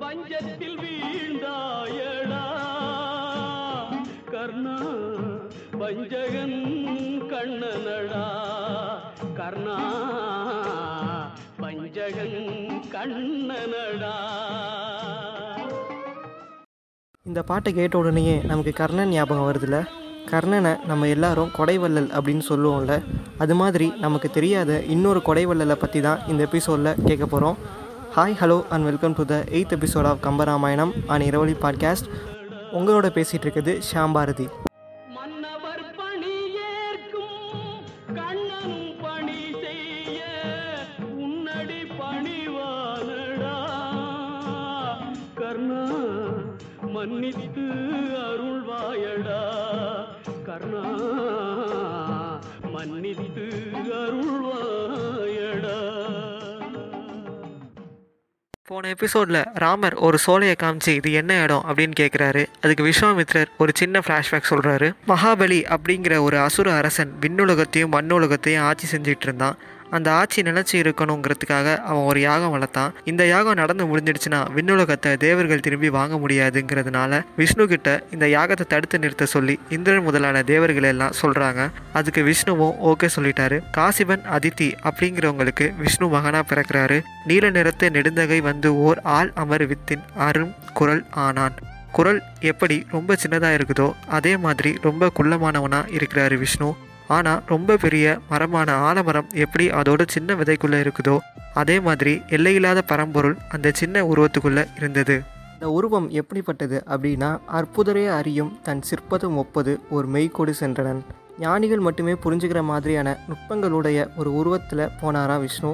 பஞ்சத்தில் வீழ்ந்தாயடா. கர்ணா பஞ்சகன் கண்ணனடா. கர்ணா பஞ்சகன் கண்ணனடா. இந்த பாட்டை கேட்ட உடனேயே நமக்கு கர்ணன் ஞாபகம் வருதுல்ல கர்ணனை நம்ம எல்லாரும் கொடைவள்ளல் அப்படின்னு சொல்லுவோம்ல அது மாதிரி நமக்கு தெரியாத இன்னொரு கொடைவள்ளலை பற்றி தான் இந்த எபிசோடில் கேட்க போகிறோம் hi hello and welcome to the eighth episode of Kambaramayanam and Iravili podcast உங்களோட பேசிகிட்டு இருக்குது ஷாம் பாரதி. மன்னித்து அருள்வாயடா. போன எபிசோடில் ராமர் ஒரு சோலையை காமிச்சு இது என்ன இடம்? அப்படின்னு கேட்குறாரு அதுக்கு விஸ்வாமித்ரர் ஒரு சின்ன ஃப்ளாஷ்பேக் சொல்கிறாரு மகாபலி அப்படிங்கிற ஒரு அசுர அரசன் விண்ணுலகத்தையும் மண்ணுலகத்தையும் ஆட்சி செஞ்சுட்டு இருந்தான். அந்த ஆட்சி நிலச்சி இருக்கணுங்கிறதுக்காக அவன் ஒரு யாகம் வளர்த்தான். இந்த யாகம் நடந்து முடிஞ்சிடுச்சுன்னா விண்ணுலகத்தை தேவர்கள் திரும்பி வாங்க முடியாதுங்கிறதுனால விஷ்ணு கிட்ட இந்த யாகத்தை தடுத்து நிறுத்த சொல்லி இந்திரன் முதலான தேவர்கள் எல்லாம் சொல்கிறாங்க அதுக்கு விஷ்ணுவும் ஓகே சொல்லிட்டாரு. காசிபன் அதித்தி அப்படிங்கிறவங்களுக்கு விஷ்ணு மகனா பிறக்கிறாரு. நீல நிறத்து நெடுந்தகை வந்து ஓர் ஆள் அமர் வித்தின் அரும் குரல் ஆனான். குரல் எப்படி ரொம்ப சின்னதாக இருக்குதோ அதே மாதிரி ரொம்ப குள்ளமானவனாக இருக்கிறாரு விஷ்ணு. ஆனால் ரொம்ப பெரிய மரமான ஆலமரம் எப்படி அதோட சின்ன விதைக்குள்ளே இருக்குதோ அதே மாதிரி எல்லையில்லாத பரம்பொருள் அந்த சின்ன உருவத்துக்குள்ளே இருந்தது. இந்த உருவம் எப்படிப்பட்டது அப்படின்னா அற்புதரே அறியும் தன் சிற்பதும் ஒப்பது ஒரு மெய்கொடு சென்றனன். ஞானிகள் மட்டுமே புரிஞ்சுக்கிற மாதிரியான நுட்பங்களுடைய ஒரு உருவத்தில் போனாரா விஷ்ணு?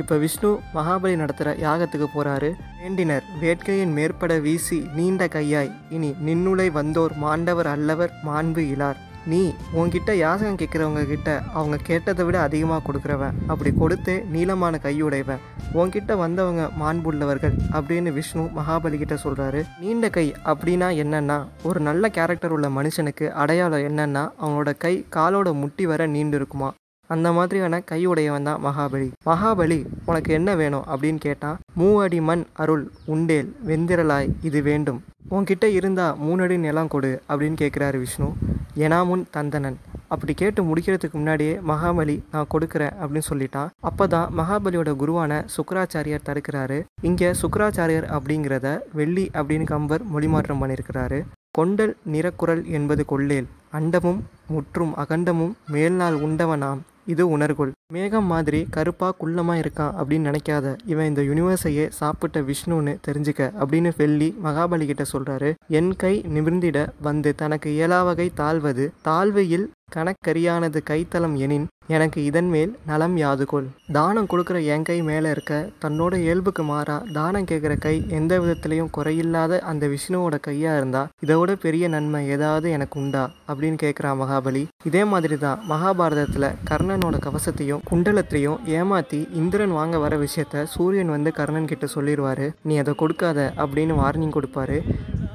இப்போ விஷ்ணு மகாபலி நடத்துகிற யாகத்துக்கு போகிறாரு வேண்டினர் வேட்கையின் மேற்பட வீசி நீண்ட கையாய் இனி நின்னுளை வந்தோர் மாண்டவர் அல்லவர் மாண்பு இலார். நீ உன்கிட்ட யாசகம் கேட்குறவங்க கிட்ட அவங்க கேட்டதை விட அதிகமாக கொடுக்குறவன். அப்படி கொடுத்து நீளமான கையுடைவன் உன்கிட்ட வந்தவங்க மாண்புள்ளவர்கள் அப்படின்னு விஷ்ணு மகாபலி கிட்ட சொல்கிறாரு நீண்ட கை அப்படின்னா என்னன்னா ஒரு நல்ல கேரக்டர் உள்ள மனுஷனுக்கு அடையாளம் என்னன்னா அவனோட கை காலோட முட்டி வர நீண்டு இருக்குமா? அந்த மாதிரியான கையுடையவன் தான் மகாபலி. மகாபலி உனக்கு என்ன வேணும் அப்படின்னு கேட்டால் மூவடி மண் அருள் உண்டேல் வெந்திரலாய் இது வேண்டும். உன்கிட்ட இருந்தால் மூணடி நிலம் கொடு அப்படின்னு கேட்குறாரு விஷ்ணு. எனாமுன் தந்தனன். அப்படி கேட்டு முடிக்கிறதுக்கு முன்னாடியே மகாபலி நான் கொடுக்குறேன் அப்படின்னு சொல்லிட்டான். அப்போ தான் மகாபலியோட குருவான சுக்கராச்சாரியார் தடுக்கிறாரு. இங்கே சுக்கராச்சாரியர் அப்படிங்கிறத வெள்ளி அப்படின்னு கம்பர் மொழிமாற்றம் பண்ணியிருக்கிறாரு. கொண்டல் நிறக்குரல் என்பது கொள்ளேல். அண்டமும் முற்றும் அகண்டமும் மேல்நாள் உண்டவனாம். இது உணர்கொள். மேகம் மாதிரி கருப்பா குள்ளமா இருக்கான் அப்படின்னு நினைக்காத. இவன் இந்த யூனிவர்ஸையே சாப்பிட்ட விஷ்ணுன்னு தெரிஞ்சுக்க அப்படின்னு வெள்ளி மகாபலி கிட்ட சொல்றாரு. என் கை நிமிர்ந்திட வந்து தனக்கு இயலாவகை தாழ்வது தாழ்வையில் கணக்கரியானது கைத்தலம் எனின் எனக்கு இதன் மேல் நலம் யாதுகொள் தானம் கொடுக்குற என் கை மேலே இருக்க தன்னோட இயல்புக்கு மாறா தானம் கேட்குற கை எந்த விதத்துலையும் குறையில்லாத அந்த விஷ்ணுவோட கையாக இருந்தால் இதோட பெரிய நன்மை ஏதாவது எனக்கு உண்டா? அப்படின்னு கேட்குறான் மகாபலி. இதே மாதிரி தான் மகாபாரதத்தில் கர்ணனோட கவசத்தையும் குண்டலத்தையும் ஏமாற்றி இந்திரன் வாங்க வர விஷயத்த சூரியன் வந்து கர்ணன் கிட்ட சொல்லிடுவாரு நீ அதை கொடுக்காத அப்படின்னு வார்னிங் கொடுப்பாரு.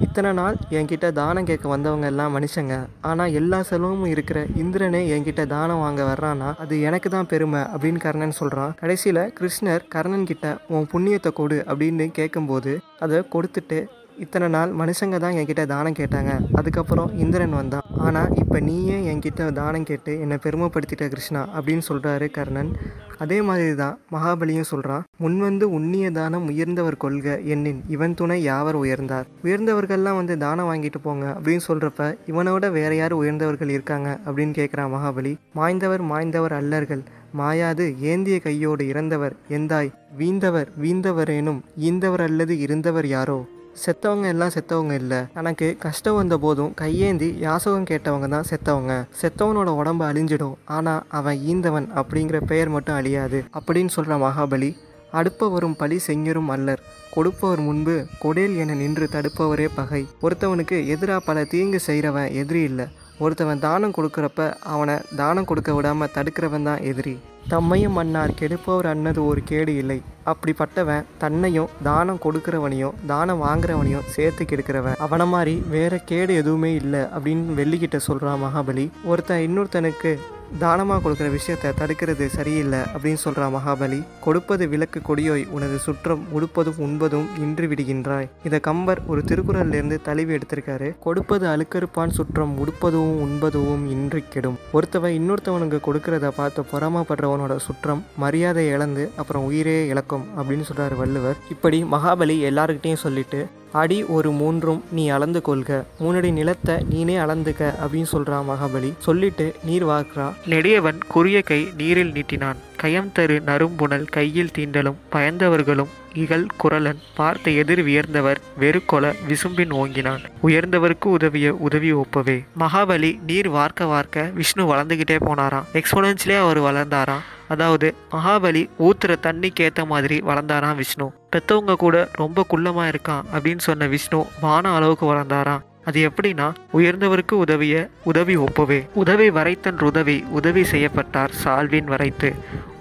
இத்தனை நாள் என்கிட்ட தானம் கேட்க வந்தவங்க எல்லாம் மனுஷங்க. ஆனால் எல்லா செலவும் இருக்கிற இந்திரனே என்கிட்ட தானம் வாங்க வர்றான்னா அது எனக்கு தான் பெருமை அப்படின்னு கர்ணன் சொல்கிறான் கடைசியில் கிருஷ்ணர் கர்ணன் கிட்ட உன் புண்ணியத்தை கொடு அப்படின்னு கேட்கும்போது அதை கொடுத்துட்டு இத்தனை நாள் மனுஷங்க தான் என்கிட்ட தானம் கேட்டாங்க. அதுக்கப்புறம் இந்திரன் வந்தான். ஆனால் இப்போ நீயே என்கிட்ட தானம் கேட்டு என்னை பெருமைப்படுத்திட்ட கிருஷ்ணா அப்படின்னு சொல்கிறாரு கர்ணன். அதே மாதிரி தான் மகாபலியும் சொல்கிறான் முன்வந்து உண்ணிய தானம் உயர்ந்தவர் கொள்க எண்ணின். இவன் துணை யாவர் உயர்ந்தார்? உயர்ந்தவர்கள்லாம் வந்து தானம் வாங்கிட்டு போங்க அப்படின்னு சொல்கிறப்ப இவனோட வேற யார் உயர்ந்தவர்கள் இருக்காங்க? அப்படின்னு கேட்குறான் மகாபலி. மாய்ந்தவர் மாய்ந்தவர் அல்லர்கள். மாயாது ஏந்திய கையோடு இறந்தவர். எந்தாய்? வீந்தவர் வீந்தவரேனும். ஈந்தவர் அல்லது இருந்தவர் யாரோ? செத்தவங்க எல்லாம் செத்தவங்க இல்லை. தனக்கு கஷ்டம் வந்த போதும் கையேந்தி யாசகம் கேட்டவங்க தான் செத்தவங்க. செத்தவனோட உடம்பு அழிஞ்சிடும். ஆனால் அவன் ஈந்தவன் அப்படிங்கிற பெயர் மட்டும் அழியாது. அப்படின்னு சொல்கிற மகாபலி அடுப்பவரும் பழி செஞ்சரும் அல்லர். கொடுப்பவர் முன்பு கொடேல் என நின்று தடுப்பவரே பகை. ஒருத்தவனுக்கு எதிராக பல தீங்கு செய்கிறவன் எதிரி இல்லை. ஒருத்தவன் தானம் கொடுக்குறப்ப அவனை தானம் கொடுக்க விடாமல் தடுக்கிறவன் தான் எதிரி. தம்மையும் மன்னார் கெடுப்பவர் அன்னது ஒரு கேடு இல்லை. அப்படிப்பட்டவன் தன்னையும் தானம் கொடுக்கிறவனையும் தானம் வாங்குறவனையும் சேர்த்து கெடுக்கிறவன். அவனை மாதிரி வேற கேடு எதுவுமே இல்லை அப்படின்னு வெள்ளிக்கிட்ட சொல்கிறான் மகாபலி. ஒருத்தன் இன்னொருத்தனுக்கு தானமாக கொடுக்குற விஷயத்தை தடுக்கிறது சரியில்லை அப்படின்னு சொல்கிறான் மகாபலி. கொடுப்பது விளக்கு கொடியோய் உனது சுற்றம் உடுப்பதும் உண்பதும் இன்று விடுகின்றாய். இதை கம்பர் ஒரு திருக்குறள்ல இருந்து தழுவி எடுத்திருக்காரு. கொடுப்பது அழுக்கறுப்பான் சுற்றம் உடுப்பதும் உண்பதும் இன்று கெடும். ஒருத்தவன் இன்னொருத்தவனுக்கு கொடுக்கறத பார்த்து பொறாமப்படுறவனோட சுற்றம் மரியாதை இழந்து அப்புறம் உயிரே இழக்கும் அப்படின்னு சொல்கிறார் வள்ளுவர். இப்படி மகாபலி எல்லாருக்கிட்டையும் சொல்லிட்டு அடி ஒரு மூன்றும் நீ அளந்து கொள்க. மூணடி நிலத்தை நீனே அளந்துக்க அப்படின்னு சொல்கிறான் மகாபலி. சொல்லிட்டு நீர் வார்க்கிறா. நெடியவன் குறுகிய கை நீரில் நீட்டினான். கயம் தரு நரும்புணல் கையில் தீண்டலும் பயந்தவர்களும் இகழ் குரலன் பார்த்த எதிர் வியர்ந்தவர் வெறுக்கொல விசும்பின் ஓங்கினான் உயர்ந்தவருக்கு உதவிய உதவி ஒப்பவே. மகாபலி நீர் வார்க்க வார்க்க விஷ்ணு வளர்ந்துக்கிட்டே போனாராம். எக்ஸ்போனன்ஸ்லேயே அவர் வளர்ந்தாராம். அதாவது மகாபலி ஊத்துற தண்ணிக்கு ஏற்ற மாதிரி வளர்ந்தாராம் விஷ்ணு. பெத்தவங்க கூட ரொம்ப குள்ளமா இருக்கான் அப்படின்னு சொன்ன விஷ்ணு வான அளவுக்கு வளர்ந்தாராம். அது எப்படின்னா உயர்ந்தவருக்கு உதவிய உதவி ஒப்பவே. உதவி வரைத்தன் உதவி உதவி செய்யப்பட்டார் சால்வின் வரைத்து.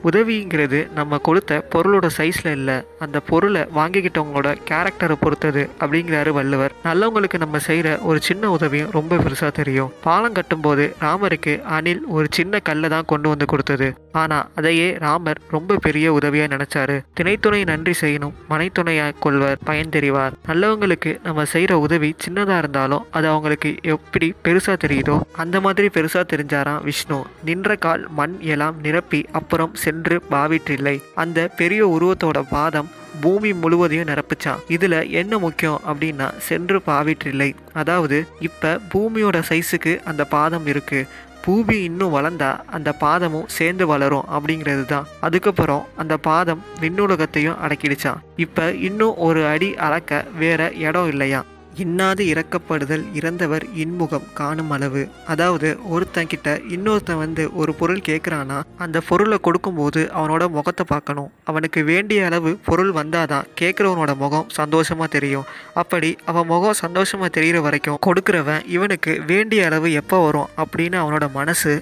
உதவிங்கிறது நம்ம கொடுத்த பொருளோட சைஸில் இல்லை. அந்த பொருளை வாங்கிக்கிட்டவங்களோட கேரக்டரை பொறுத்தது அப்படிங்கிறாரு வள்ளுவர். நல்லவங்களுக்கு நம்ம செய்கிற ஒரு சின்ன உதவியும் ரொம்ப பெருசாக தெரியும். பாலம் கட்டும்போது ராமருக்கு அணில் ஒரு சின்ன கல்லை தான் கொண்டு வந்து கொடுத்தது. ஆனால் அதையே ராமர் ரொம்ப பெரிய உதவியாக நினச்சாரு. திணைத்துணை நன்றி செய்யணும் மனைத்துணையாக கொள்வர் பயன் தெரிவார். நல்லவங்களுக்கு நம்ம செய்கிற உதவி சின்னதாக இருந்தாலும் அது அவங்களுக்கு எப்படி பெருசாக தெரியுதோ அந்த மாதிரி பெருசாக தெரிஞ்சாராம் விஷ்ணு. நின்ற கால் மண் எல்லாம் நிரப்பி அப்புறம் சென்று பாவிற்றில்லை. அந்த பெரிய உருவத்தோட பாதம் பூமி முழுவதையும் நிரப்புச்சான் இதுல என்ன முக்கியம் அப்படின்னா சென்று பாவிற்றில்லை. அதாவது இப்ப பூமியோட சைஸுக்கு அந்த பாதம் இருக்கு. பூமி இன்னும் வளர்ந்தா அந்த பாதமும் சேர்ந்து வளரும் அப்படிங்கிறது தான் அதுக்கப்புறம் அந்த பாதம் விண்ணுலகத்தையும் அடக்கிடுச்சான் இப்போ இன்னும் ஒரு அடி அளக்க வேற இடம் இல்லையா? இன்னாது இறக்கப்படுதல் இறந்தவர் இன்முகம் காணும் அளவு. அதாவது ஒருத்தன் கிட்ட இன்னொருத்தன் வந்து ஒரு பொருள் கேட்குறானா அந்த பொருளை கொடுக்கும்போது அவனோட முகத்தை பார்க்கணும். அவனுக்கு வேண்டிய அளவு பொருள் வந்தாதான் கேட்குறவனோட முகம் சந்தோஷமா தெரியும். அப்படி அவன் முகம் சந்தோஷமா தெரிகிற வரைக்கும் கொடுக்குறவன் இவனுக்கு வேண்டிய அளவு எப்போ வரும் அப்படின்னு அவனோட மனசு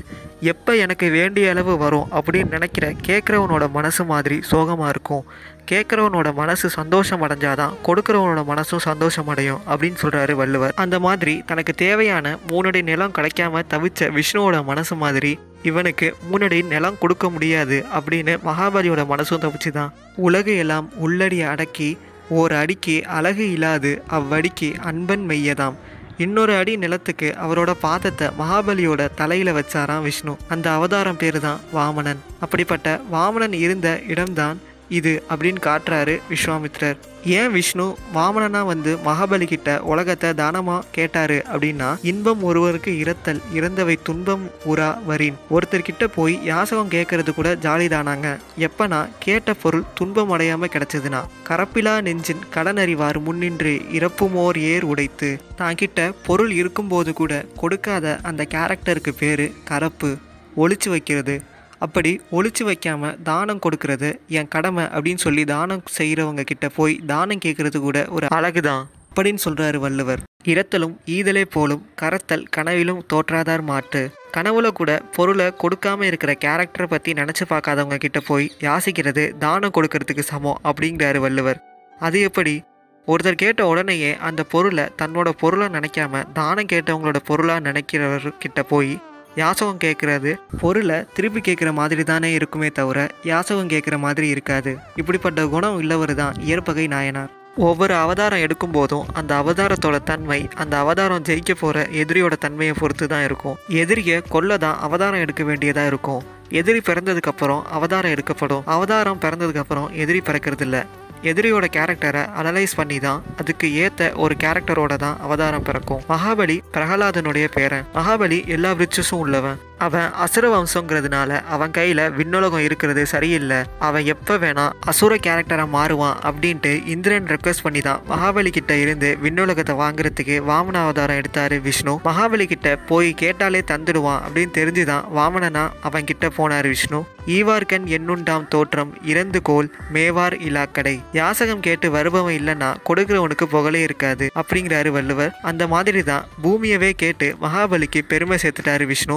எப்போ எனக்கு வேண்டிய அளவு வரும் அப்படின்னு நினைக்கிற கேட்குறவனோட மனசு மாதிரி சோகமாக இருக்கும். கேட்குறவனோட மனசு சந்தோஷம் அடைஞ்சாதான் கொடுக்குறவனோட மனசும் சந்தோஷம் அடையும் அப்படின்னு சொல்கிறாரு வள்ளுவர். அந்த மாதிரி தனக்கு தேவையான மூணடி நிலம் கிடைக்காம தவிச்ச விஷ்ணுவோட மனசு மாதிரி இவனுக்கு மூணடி நிலம் கொடுக்க முடியாது அப்படின்னு மகாபலியோட மனசும் தவிச்சு தான் உலகு எல்லாம் உள்ளடி அடக்கி ஓர் அடிக்கு அழகு இல்லாது அவ்வடிக்கு அன்பன் மெய்யதாம். இன்னொரு அடி நிலத்துக்கு அவரோட பாதத்தை மகாபலியோட தலையில வச்சாராம் விஷ்ணு. அந்த அவதாரம் பேரு தான் வாமனன் அப்படிப்பட்ட வாமனன் இருந்த இடம்தான் இது அப்படின்னு காட்டுறாரு விஸ்வாமித்ரர். ஏன் விஷ்ணு வாமனனா வந்து மகாபலி கிட்ட உலகத்தை தானமா கேட்டாரு அப்படின்னா இன்பம் ஒருவருக்கு இரத்தல் இறந்தவை துன்பம் உரா வரின் ஒருத்தர்கிட்ட போய் யாசகம் கேட்கறது கூட ஜாலி தானாங்க எப்பனா கேட்ட பொருள் துன்பம் அடையாம கிடைச்சதுன்னா கரப்பிலா நெஞ்சின் கடன் அறிவார் முன்னின்று இறப்புமோர் ஏர் உடைத்து. தான் கிட்ட பொருள் இருக்கும்போது கூட கொடுக்காத அந்த கேரக்டருக்கு பேரு கரப்பு. ஒழிச்சு வைக்கிறது. அப்படி ஒழிச்சு வைக்காமல் தானம் கொடுக்கறது என் கடமை அப்படின்னு சொல்லி தானம் செய்கிறவங்க கிட்ட போய் தானம் கேட்கறது கூட ஒரு அழகு தான் அப்படின்னு சொல்கிறாரு வள்ளுவர். இரத்தலும் ஈதலே போலும் கரத்தல் கனவிலும் தோற்றாதார் மாட்டு கனவுல கூட பொருளை கொடுக்காம இருக்கிற கேரக்டரை பத்தி நினைச்சு பார்க்காதவங்க கிட்ட போய் யாசிக்கிறது தானம் கொடுக்கறதுக்கு சமம் அப்படிங்கிறாரு வள்ளுவர். அது எப்படி? ஒருத்தர் கேட்ட உடனேயே அந்த பொருளை தன்னோட பொருளை நினைக்காம தானம் கேட்டவங்களோட பொருளாக நினைக்கிறவர்கிட்ட போய் யாசகம் கேட்குறது பொருளை திருப்பி கேட்குற மாதிரி தானே இருக்குமே தவிர யாசகம் கேட்குற மாதிரி இருக்காது. இப்படிப்பட்ட குணம் உள்ளவர் தான் இயற்பகை நாயனார். ஒவ்வொரு அவதாரம் எடுக்கும் போதும் அந்த அவதாரத்தோட தன்மை அந்த அவதாரம் ஜெயிக்க போகிற எதிரியோட தன்மையை பொறுத்து தான் இருக்கும். எதிரியை கொல்ல தான் அவதாரம் எடுக்க வேண்டியதாக இருக்கும். எதிரி பிறந்ததுக்கப்புறம் அவதாரம் எடுக்கப்படும். அவதாரம் பிறந்ததுக்கப்புறம் எதிரி பிறக்கிறது எதிரியோட கேரக்டரை அனலைஸ் பண்ணி தான் அதுக்கு ஏற்ற ஒரு கேரக்டரோட தான் அவதாரம் பிறக்கும். மகாபலி பிரகலாதனுடைய பேரன். மகாபலி எல்லா விரிச்சஸும் உள்ளவன். அவன் அசுர வம்சங்கிறதுனால அவன் கையில் விண்ணுலகம் இருக்கிறது சரியில்லை. அவன் எப்போ வேணால் அசுர கேரக்டராக மாறுவான் அப்படின்ட்டு இந்திரன் ரெக்வஸ்ட் பண்ணி தான் மகாபலி கிட்ட இருந்து விண்ணுலகத்தை வாங்குறதுக்கு வாமன அவதாரம் எடுத்தாரு விஷ்ணு. மகாபலி கிட்ட போய் கேட்டாலே தந்துடுவான் அப்படின்னு தெரிஞ்சு தான் வாமனனா அவன் கிட்ட போனார் விஷ்ணு. ஈவார்கன் என்னுண்டாம் தோற்றம் இறந்து கோல் மேவார் இலாக்கடை. யாசகம் கேட்டு வருபவன் இல்லைன்னா கொடுக்கிறவனுக்கு புகழே இருக்காது அப்படிங்கிறாரு வள்ளுவர். அந்த மாதிரி தான் பூமியவே கேட்டு மகாபலிக்கு பெருமை சேர்த்துட்டாரு விஷ்ணு.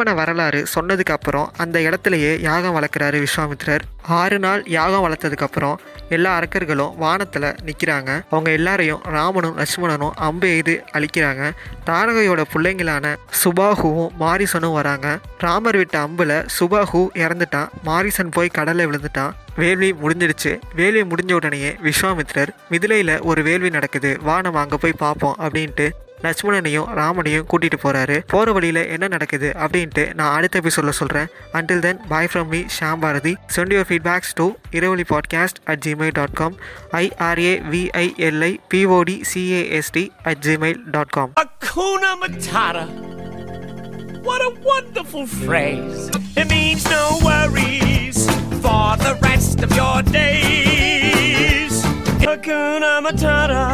வாமன வரலாறு சொன்னதுக்கு அப்புறம் அந்த இடத்துலயே யாகம் வளர்க்குறாரு விஸ்வாமித்ரர். ஆறு நாள் யாகம் வளர்த்ததுக்கப்புறம் எல்லா அரக்கர்களும் வானத்தில் நிற்கிறாங்க அவங்க எல்லாரையும் ராமனும் லட்சுமணனும் அம்பு எய்து அழிக்கிறாங்க. தாரகையோட பிள்ளைங்களான சுபாகுவும் மாரிசனும் வராங்க. ராமர் விட்ட அம்புல சுபாகு இறந்துட்டான். மாரிசன் போய் கடலில் விழுந்துட்டான். வேள்வி முடிஞ்சிடுச்சு. வேள்வி முடிஞ்ச உடனேயே விஸ்வாமித்ரர் மிதிலையில் ஒரு வேள்வி நடக்குது. வா நம்ம அங்கே போய் பார்ப்போம் அப்படின்ட்டு லட்சுமணனையும் ராமனையும் கூட்டிட்டு போறாரு போற வழியில என்ன நடக்குது அப்படின்ட்டு நான் அடுத்த எபிசோட்ல சொல்றேன் until then bye from me Sham Bharathi send your feedbacks to Iravili podcast at Gmail dot com I R A V I L I P O D C A S T at Gmail dot com What a wonderful phrase. It means no worries for the rest of your days. Hakuna Matata.